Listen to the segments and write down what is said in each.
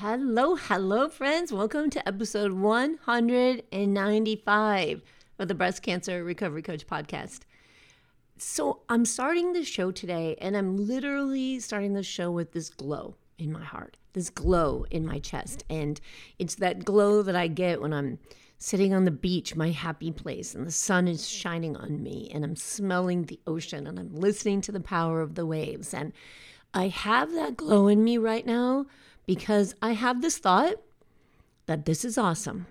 Hello, hello, friends. Welcome to episode 195 of the Breast Cancer Recovery Coach podcast. So, I'm starting the show today, and I'm literally starting the show with this glow in my heart, this glow in my chest. And it's that glow that I get when I'm sitting on the beach, my happy place, and the sun is shining on me, and I'm smelling the ocean, and I'm listening to the power of the waves. And I have that glow in me right now because I have this thought that this is awesome.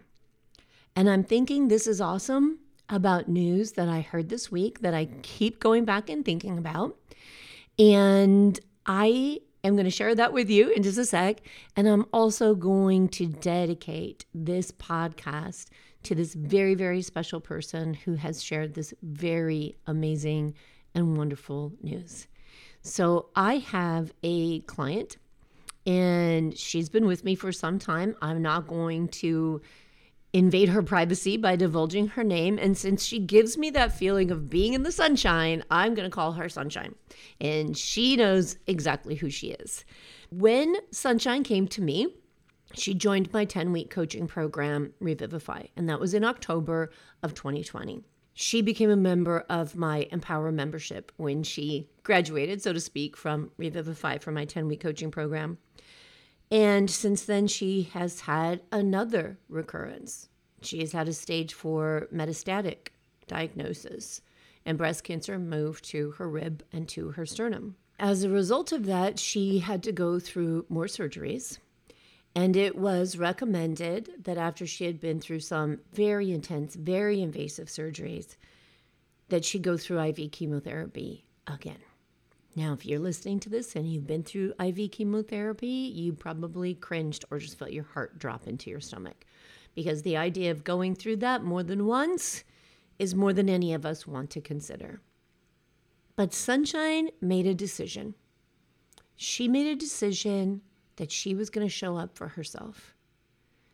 And I'm thinking this is awesome about news that I heard this week that I keep going back and thinking about. And I am going to share that with you in just a sec. And I'm also going to dedicate this podcast to this very, very special person who has shared this very amazing and wonderful news. So I have a client and she's been with me for some time. I'm not going to invade her privacy by divulging her name. And since she gives me that feeling of being in the sunshine, I'm going to call her Sunshine. And she knows exactly who she is. When Sunshine came to me, she joined my 10 week coaching program, Revivify, and that was in October of 2020. She became a member of my Empower membership when she graduated, so to speak, from Revivify for my 10 week coaching program. And since then, she has had another recurrence. She has had a stage four metastatic diagnosis, and breast cancer moved to her rib and to her sternum. As a result of that, she had to go through more surgeries. And it was recommended that after she had been through some very intense, very invasive surgeries, that she go through IV chemotherapy again. Now, if you're listening to this and you've been through IV chemotherapy, you probably cringed or just felt your heart drop into your stomach because the idea of going through that more than once is more than any of us want to consider. But Sunshine made a decision. She made a decision that she was going to show up for herself,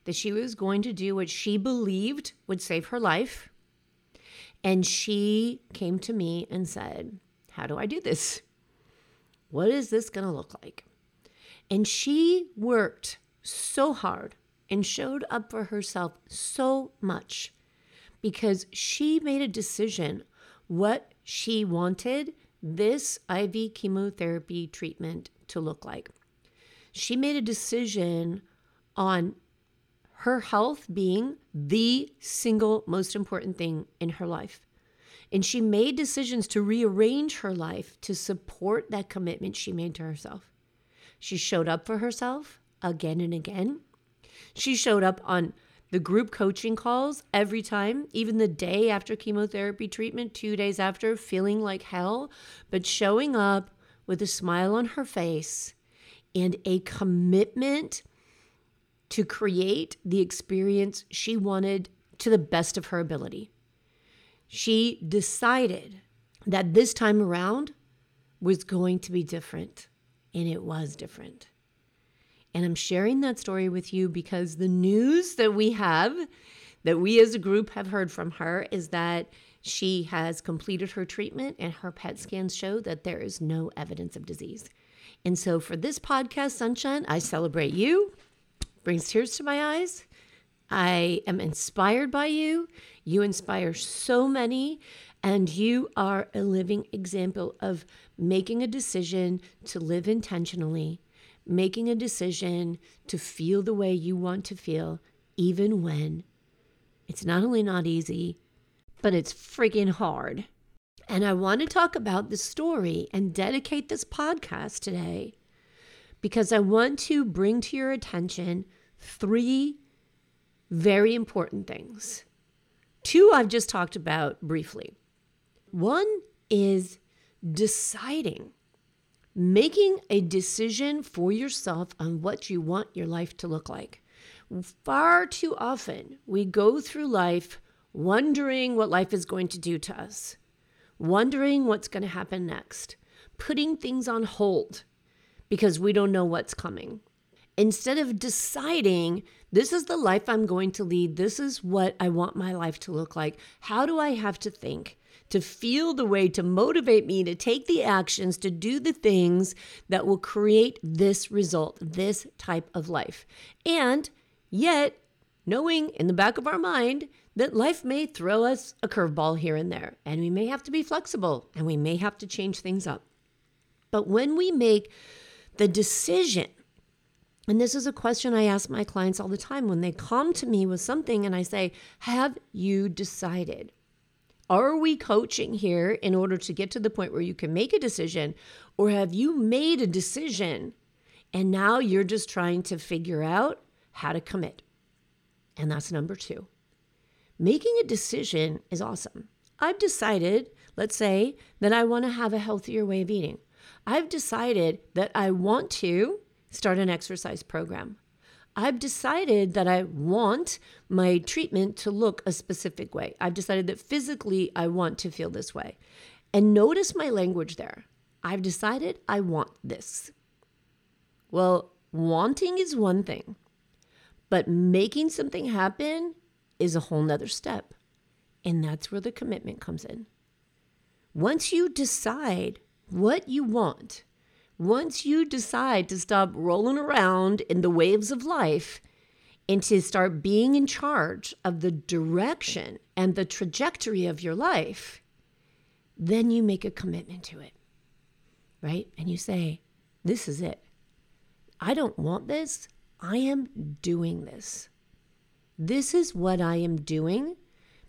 that she was going to do what she believed would save her life. And she came to me and said, How do I do this? What is this going to look like? And she worked so hard and showed up for herself so much because she made a decision what she wanted this IV chemotherapy treatment to look like. She made a decision on her health being the single most important thing in her life. And she made decisions to rearrange her life to support that commitment she made to herself. She showed up for herself again and again. She showed up on the group coaching calls every time, even the day after chemotherapy treatment, two days after, feeling like hell, but showing up with a smile on her face and a commitment to create the experience she wanted to the best of her ability she decided that this time around was going to be different. And it was different. And I'm sharing that story with you because the news that we have, that we as a group have heard from her, is that she has completed her treatment and her PET scans show that there is no evidence of disease. And so for this podcast, Sunshine, I celebrate you, brings tears to my eyes. I am inspired by you. You inspire so many, and you are a living example of making a decision to live intentionally, making a decision to feel the way you want to feel, even when it's not only not easy, but it's freaking hard. And I want to talk about the story and dedicate this podcast today because I want to bring to your attention three very important things Two I've just talked about briefly. One is deciding making a decision for yourself on what you want your life to look like. Far too often, we go through life wondering what life is going to do to us, wondering what's going to happen next, putting things on hold because we don't know what's coming. Instead of deciding, this is the life I'm going to lead, this is what I want my life to look like, how do I have to think? to feel the way to motivate me to take the actions to do the things that will create this result, this type of life. And yet, knowing in the back of our mind that life may throw us a curveball here and there, and we may have to be flexible and we may have to change things up. But when we make the decision, and this is a question I ask my clients all the time when they come to me with something and I say, Have you decided? Are we coaching here in order to get to the point where you can make a decision? Or have you made a decision and now you're just trying to figure out how to commit? And that's number two. Making a decision is awesome. I've decided, let's say, that I want to have a healthier way of eating. I've decided that I want to start an exercise program. I've decided that I want my treatment to look a specific way. I've decided that physically I want to feel this way. And notice my language there. I've decided I want this. Well, wanting is one thing, but making something happen is a whole nother step. And that's where the commitment comes in. Once you decide what you want, once you decide to stop rolling around in the waves of life and to start being in charge of the direction and the trajectory of your life, then you make a commitment to it, right? And you say, This is it. I don't want this. I am doing this. This is what I am doing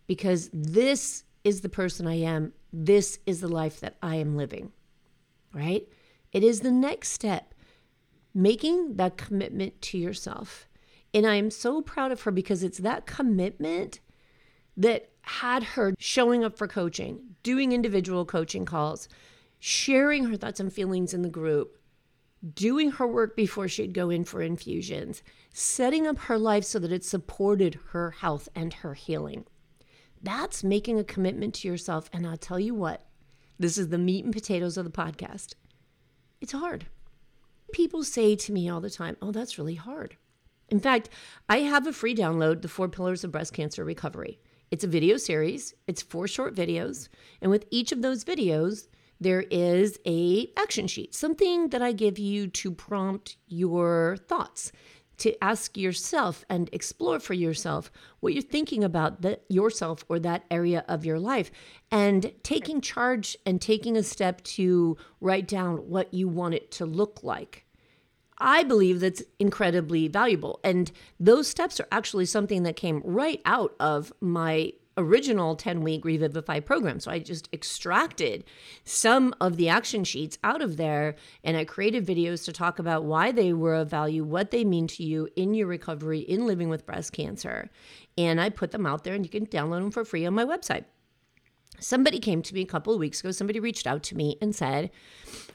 because this is the person I am. This is the life that I am living, right? It is the next step, making that commitment to yourself. And I am so proud of her because it's that commitment that had her showing up for coaching, doing individual coaching calls, sharing her thoughts and feelings in the group, doing her work before she'd go in for infusions, setting up her life so that it supported her health and her healing. That's making a commitment to yourself. And I'll tell you what, this is the meat and potatoes of the podcast. It's hard. People say to me all the time, Oh, that's really hard. In fact, I have a free download, The Four Pillars of Breast Cancer Recovery. It's a video series, it's four short videos. And with each of those videos, there is a action sheet, something that I give you to prompt your thoughts to ask yourself and explore for yourself what you're thinking about the, yourself or that area of your life and taking charge and taking a step to write down what you want it to look like. I believe that's incredibly valuable. And those steps are actually something that came right out of my original 10 week Revivify program. So I just extracted some of the action sheets out of there and I created videos to talk about why they were of value, what they mean to you in your recovery in living with breast cancer. And I put them out there and you can download them for free on my website. Somebody came to me a couple of weeks ago, somebody reached out to me and said,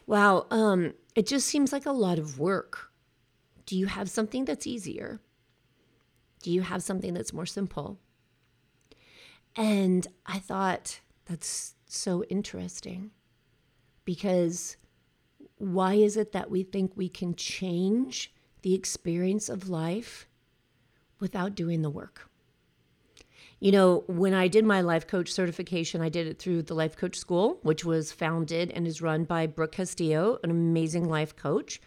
Wow, um, it just seems like a lot of work. Do you have something that's easier? Do you have something that's more simple? And I thought, that's so interesting because why is it that we think we can change the experience of life without doing the work? You know, when I did my life coach certification, I did it through the Life Coach School, which was founded and is run by Brooke Castillo, an amazing life coach.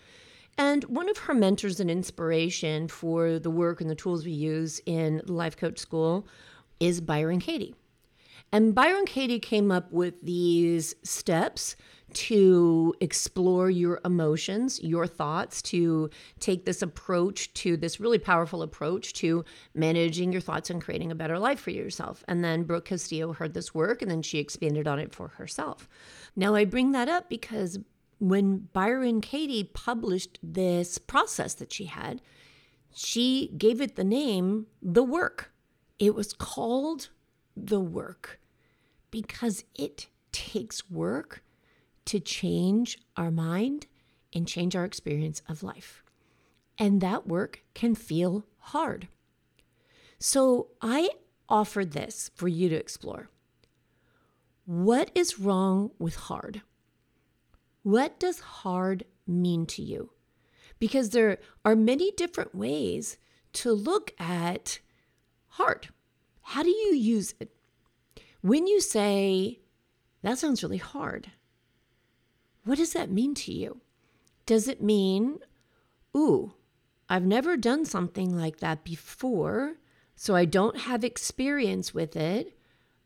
And one of her mentors and inspiration for the work and the tools we use in the Life Coach School is Byron Katie. And Byron Katie came up with these steps to explore your emotions, your thoughts, to take this approach to this really powerful approach to managing your thoughts and creating a better life for yourself. And then Brooke Castillo heard this work and then she expanded on it for herself. Now, I bring that up because when Byron Katie published this process that she had, she gave it the name The Work. It was called the work because it takes work to change our mind, and change our experience of life. And that work can feel hard. So I offered this for you to explore. What is wrong with hard? What does hard mean to you? Because there are many different ways to look at hard. How do you use it? When you say, that sounds really hard, what does that mean to you? Does it mean, ooh, I've never done something like that before, so I don't have experience with it.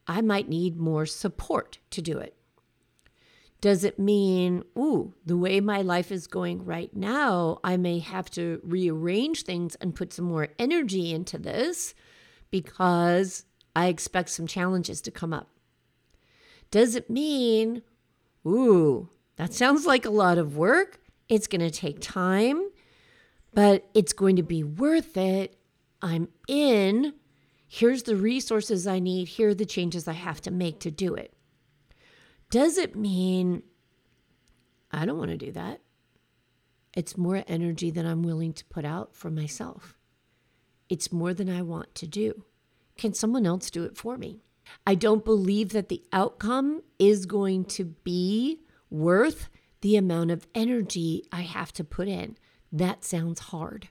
I might need more support to do it. Does it mean, ooh, the way my life is going right now, I may have to rearrange things and put some more energy into this because I expect some challenges to come up? Does it mean, ooh, that sounds like a lot of work? It's going to take time, but it's going to be worth it. I'm in. Here's the resources I need. Here are the changes I have to make to do it. Does it mean I don't want to do that? It's more energy than I'm willing to put out for myself. It's more than I want to do. Can someone else do it for me? I don't believe that the outcome is going to be worth the amount of energy I have to put in. That sounds hard.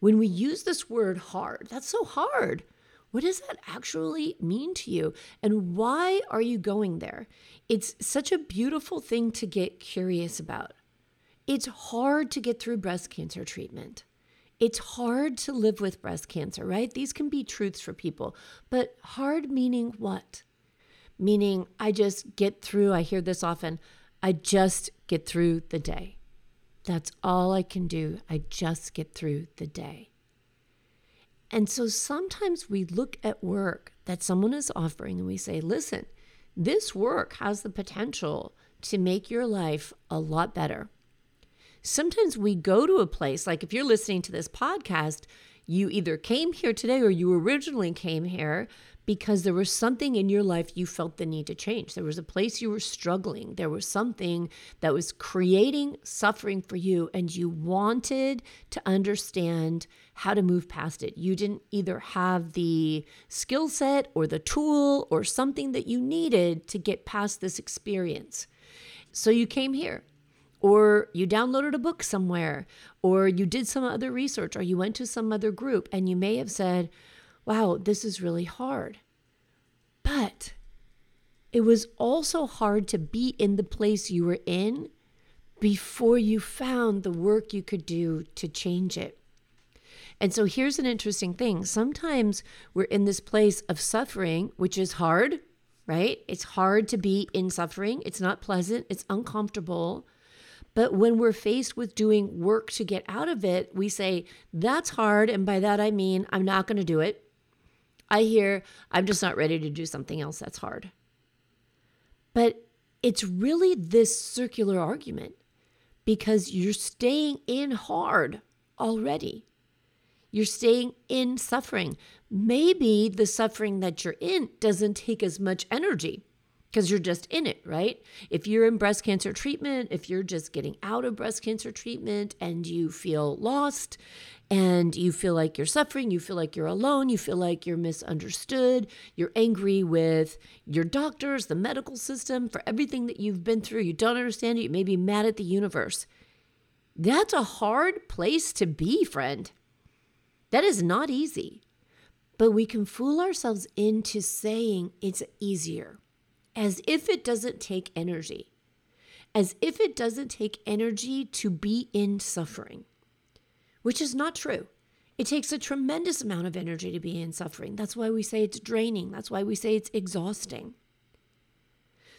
When we use this word hard, that's so hard. What does that actually mean to you? And why are you going there? It's such a beautiful thing to get curious about. It's hard to get through breast cancer treatment. It's hard to live with breast cancer, right? These can be truths for people, but hard meaning what? Meaning, I just get through, I hear this often, I just get through the day. That's all I can do. I just get through the day. And so sometimes we look at work that someone is offering and we say, listen, this work has the potential to make your life a lot better. Sometimes we go to a place, like if you're listening to this podcast, you either came here today or you originally came here because there was something in your life you felt the need to change. There was a place you were struggling. There was something that was creating suffering for you, and you wanted to understand how to move past it. You didn't either have the skill set or the tool or something that you needed to get past this experience. So you came here or you downloaded a book somewhere, or you did some other research, or you went to some other group, and you may have said, wow, this is really hard. But it was also hard to be in the place you were in before you found the work you could do to change it. And so here's an interesting thing. Sometimes we're in this place of suffering, which is hard, right? It's hard to be in suffering. It's not pleasant, it's uncomfortable. But when we're faced with doing work to get out of it, we say, that's hard. And by that, I mean, I'm not going to do it. I hear, I'm just not ready to do something else that's hard. But it's really this circular argument because you're staying in hard already. You're staying in suffering. Maybe the suffering that you're in doesn't take as much energy because you're just in it, right? If you're in breast cancer treatment, if you're just getting out of breast cancer treatment and you feel lost and you feel like you're suffering, you feel like you're alone, you feel like you're misunderstood, you're angry with your doctors, the medical system, for everything that you've been through, you don't understand it, you may be mad at the universe. That's a hard place to be, friend. That is not easy. But we can fool ourselves into saying it's easier as if it doesn't take energy, as if it doesn't take energy to be in suffering, which is not true. It takes a tremendous amount of energy to be in suffering. That's why we say it's draining. That's why we say it's exhausting.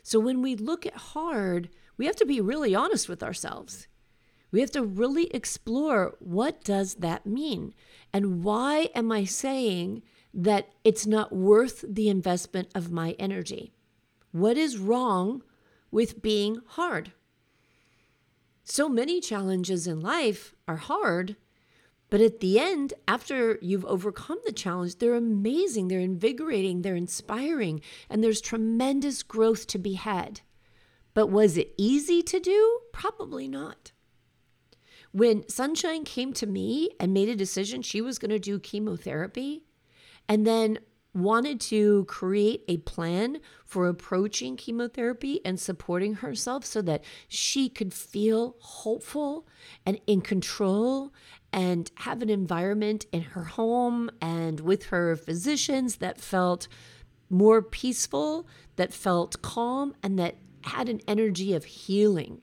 So when we look at hard, we have to be really honest with ourselves. We have to really explore what does that mean? And why am I saying that it's not worth the investment of my energy? What is wrong with being hard? So many challenges in life are hard, but at the end, after you've overcome the challenge, they're amazing, they're invigorating, they're inspiring, and there's tremendous growth to be had. But was it easy to do? Probably not. When Sunshine came to me and made a decision she was going to do chemotherapy and then wanted to create a plan for approaching chemotherapy and supporting herself so that she could feel hopeful and in control and have an environment in her home and with her physicians that felt more peaceful, that felt calm, and that had an energy of healing.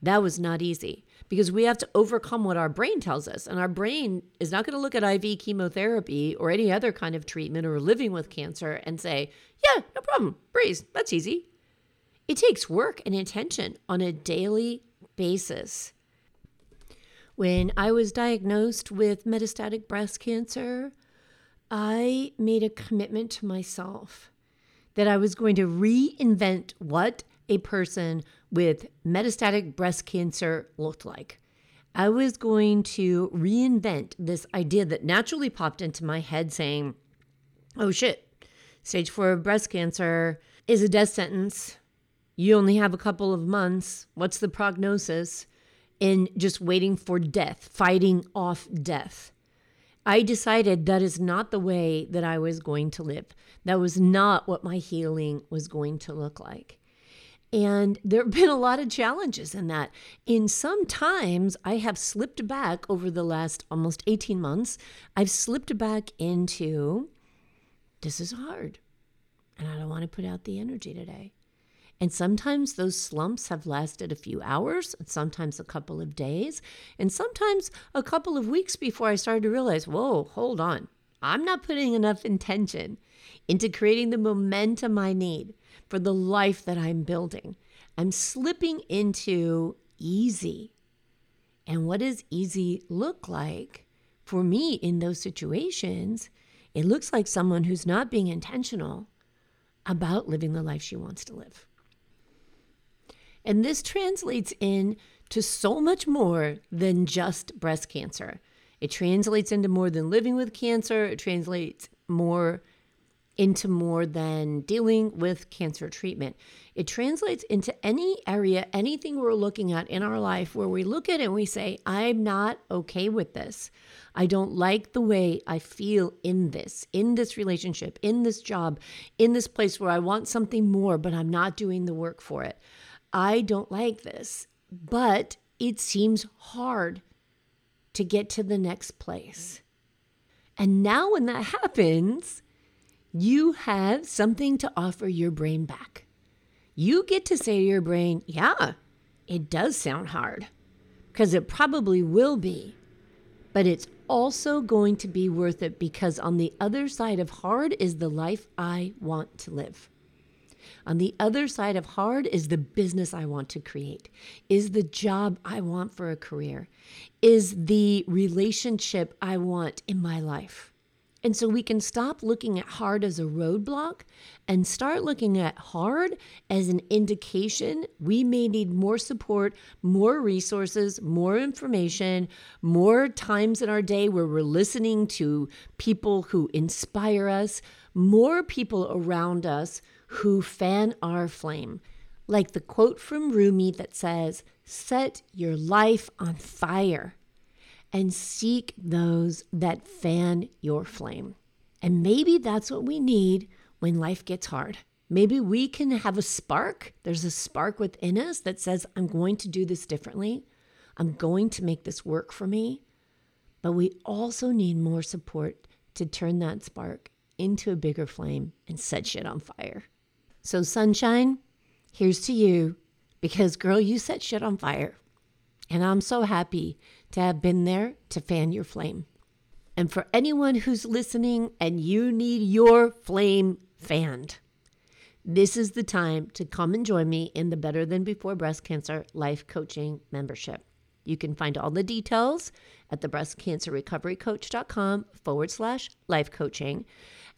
That was not easy because we have to overcome what our brain tells us. And our brain is not going to look at IV chemotherapy or any other kind of treatment or living with cancer and say, yeah, no problem, breeze, that's easy. It takes work and attention on a daily basis. When I was diagnosed with metastatic breast cancer, I made a commitment to myself that I was going to reinvent what a person with metastatic breast cancer looked like. I was going to reinvent this idea that naturally popped into my head saying, oh shit, stage four breast cancer is a death sentence. You only have a couple of months. What's the prognosis? In just waiting for death, fighting off death. I decided that is not the way that I was going to live. That was not what my healing was going to look like. And there have been a lot of challenges in that. In some times, I have slipped back over the last almost 18 months. I've slipped back into this is hard and I don't want to put out the energy today. And sometimes those slumps have lasted a few hours, and sometimes a couple of days, and sometimes a couple of weeks before I started to realize, whoa, hold on. I'm not putting enough intention into creating the momentum I need for the life that I'm building. I'm slipping into easy. And what does easy look like for me in those situations? It looks like someone who's not being intentional about living the life she wants to live. And this translates in to so much more than just breast cancer. It translates into more than living with cancer. It translates more into more than dealing with cancer treatment. It translates into any area, anything we're looking at in our life where we look at it and we say, I'm not okay with this. I don't like the way I feel in this, in this relationship, in this job, in this place where I want something more, but I'm not doing the work for it. I don't like this, but it seems hard to get to the next place. And now, when that happens, you have something to offer your brain back. You get to say to your brain, yeah, it does sound hard, because it probably will be, but it's also going to be worth it because on the other side of hard is the life I want to live. On the other side of hard is the business I want to create, is the job I want for a career, is the relationship I want in my life. And so we can stop looking at hard as a roadblock and start looking at hard as an indication we may need more support, more resources, more information, more times in our day where we're listening to people who inspire us, more people around us who fan our flame. Like the quote from Rumi that says, Set your life on fire and seek those that fan your flame. And maybe that's what we need when life gets hard. Maybe we can have a spark. There's a spark within us that says, I'm going to do this differently. I'm going to make this work for me. But we also need more support to turn that spark into a bigger flame and set shit on fire. So, sunshine, here's to you because, girl, you set shit on fire. And I'm so happy to have been there to fan your flame. And for anyone who's listening and you need your flame fanned, this is the time to come and join me in the Better Than Before Breast Cancer Life Coaching membership. You can find all the details at the breastcancerrecoverycoach.com forward slash life coaching.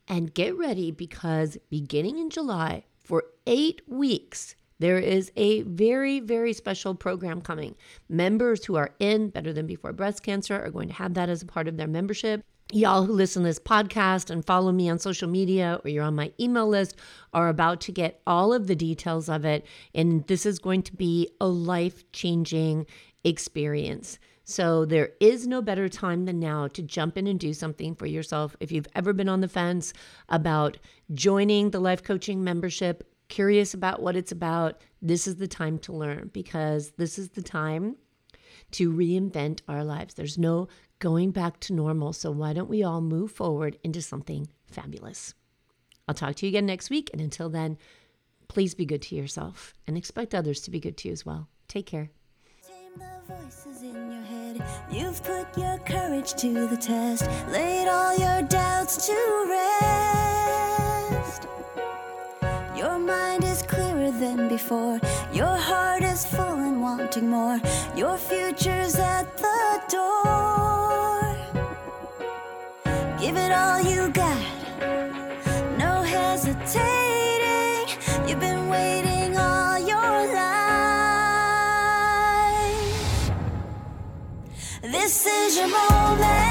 And get ready because beginning in July, for eight weeks, there is a very, very special program coming. Members who are in Better Than Before Breast Cancer are going to have that as a part of their membership. Y'all who listen to this podcast and follow me on social media or you're on my email list are about to get all of the details of it. And this is going to be a life changing experience. So there is no better time than now to jump in and do something for yourself. If you've ever been on the fence about joining the life coaching membership, curious about what it's about, this is the time to learn because this is the time to reinvent our lives. There's no going back to normal. So why don't we all move forward into something fabulous? I'll talk to you again next week. And until then, please be good to yourself and expect others to be good to you as well. Take care. You've put your courage to the test, laid all your doubts to rest. Than before, your heart is full and wanting more. Your future's at the door. Give it all you got, no hesitating. You've been waiting all your life. This is your moment.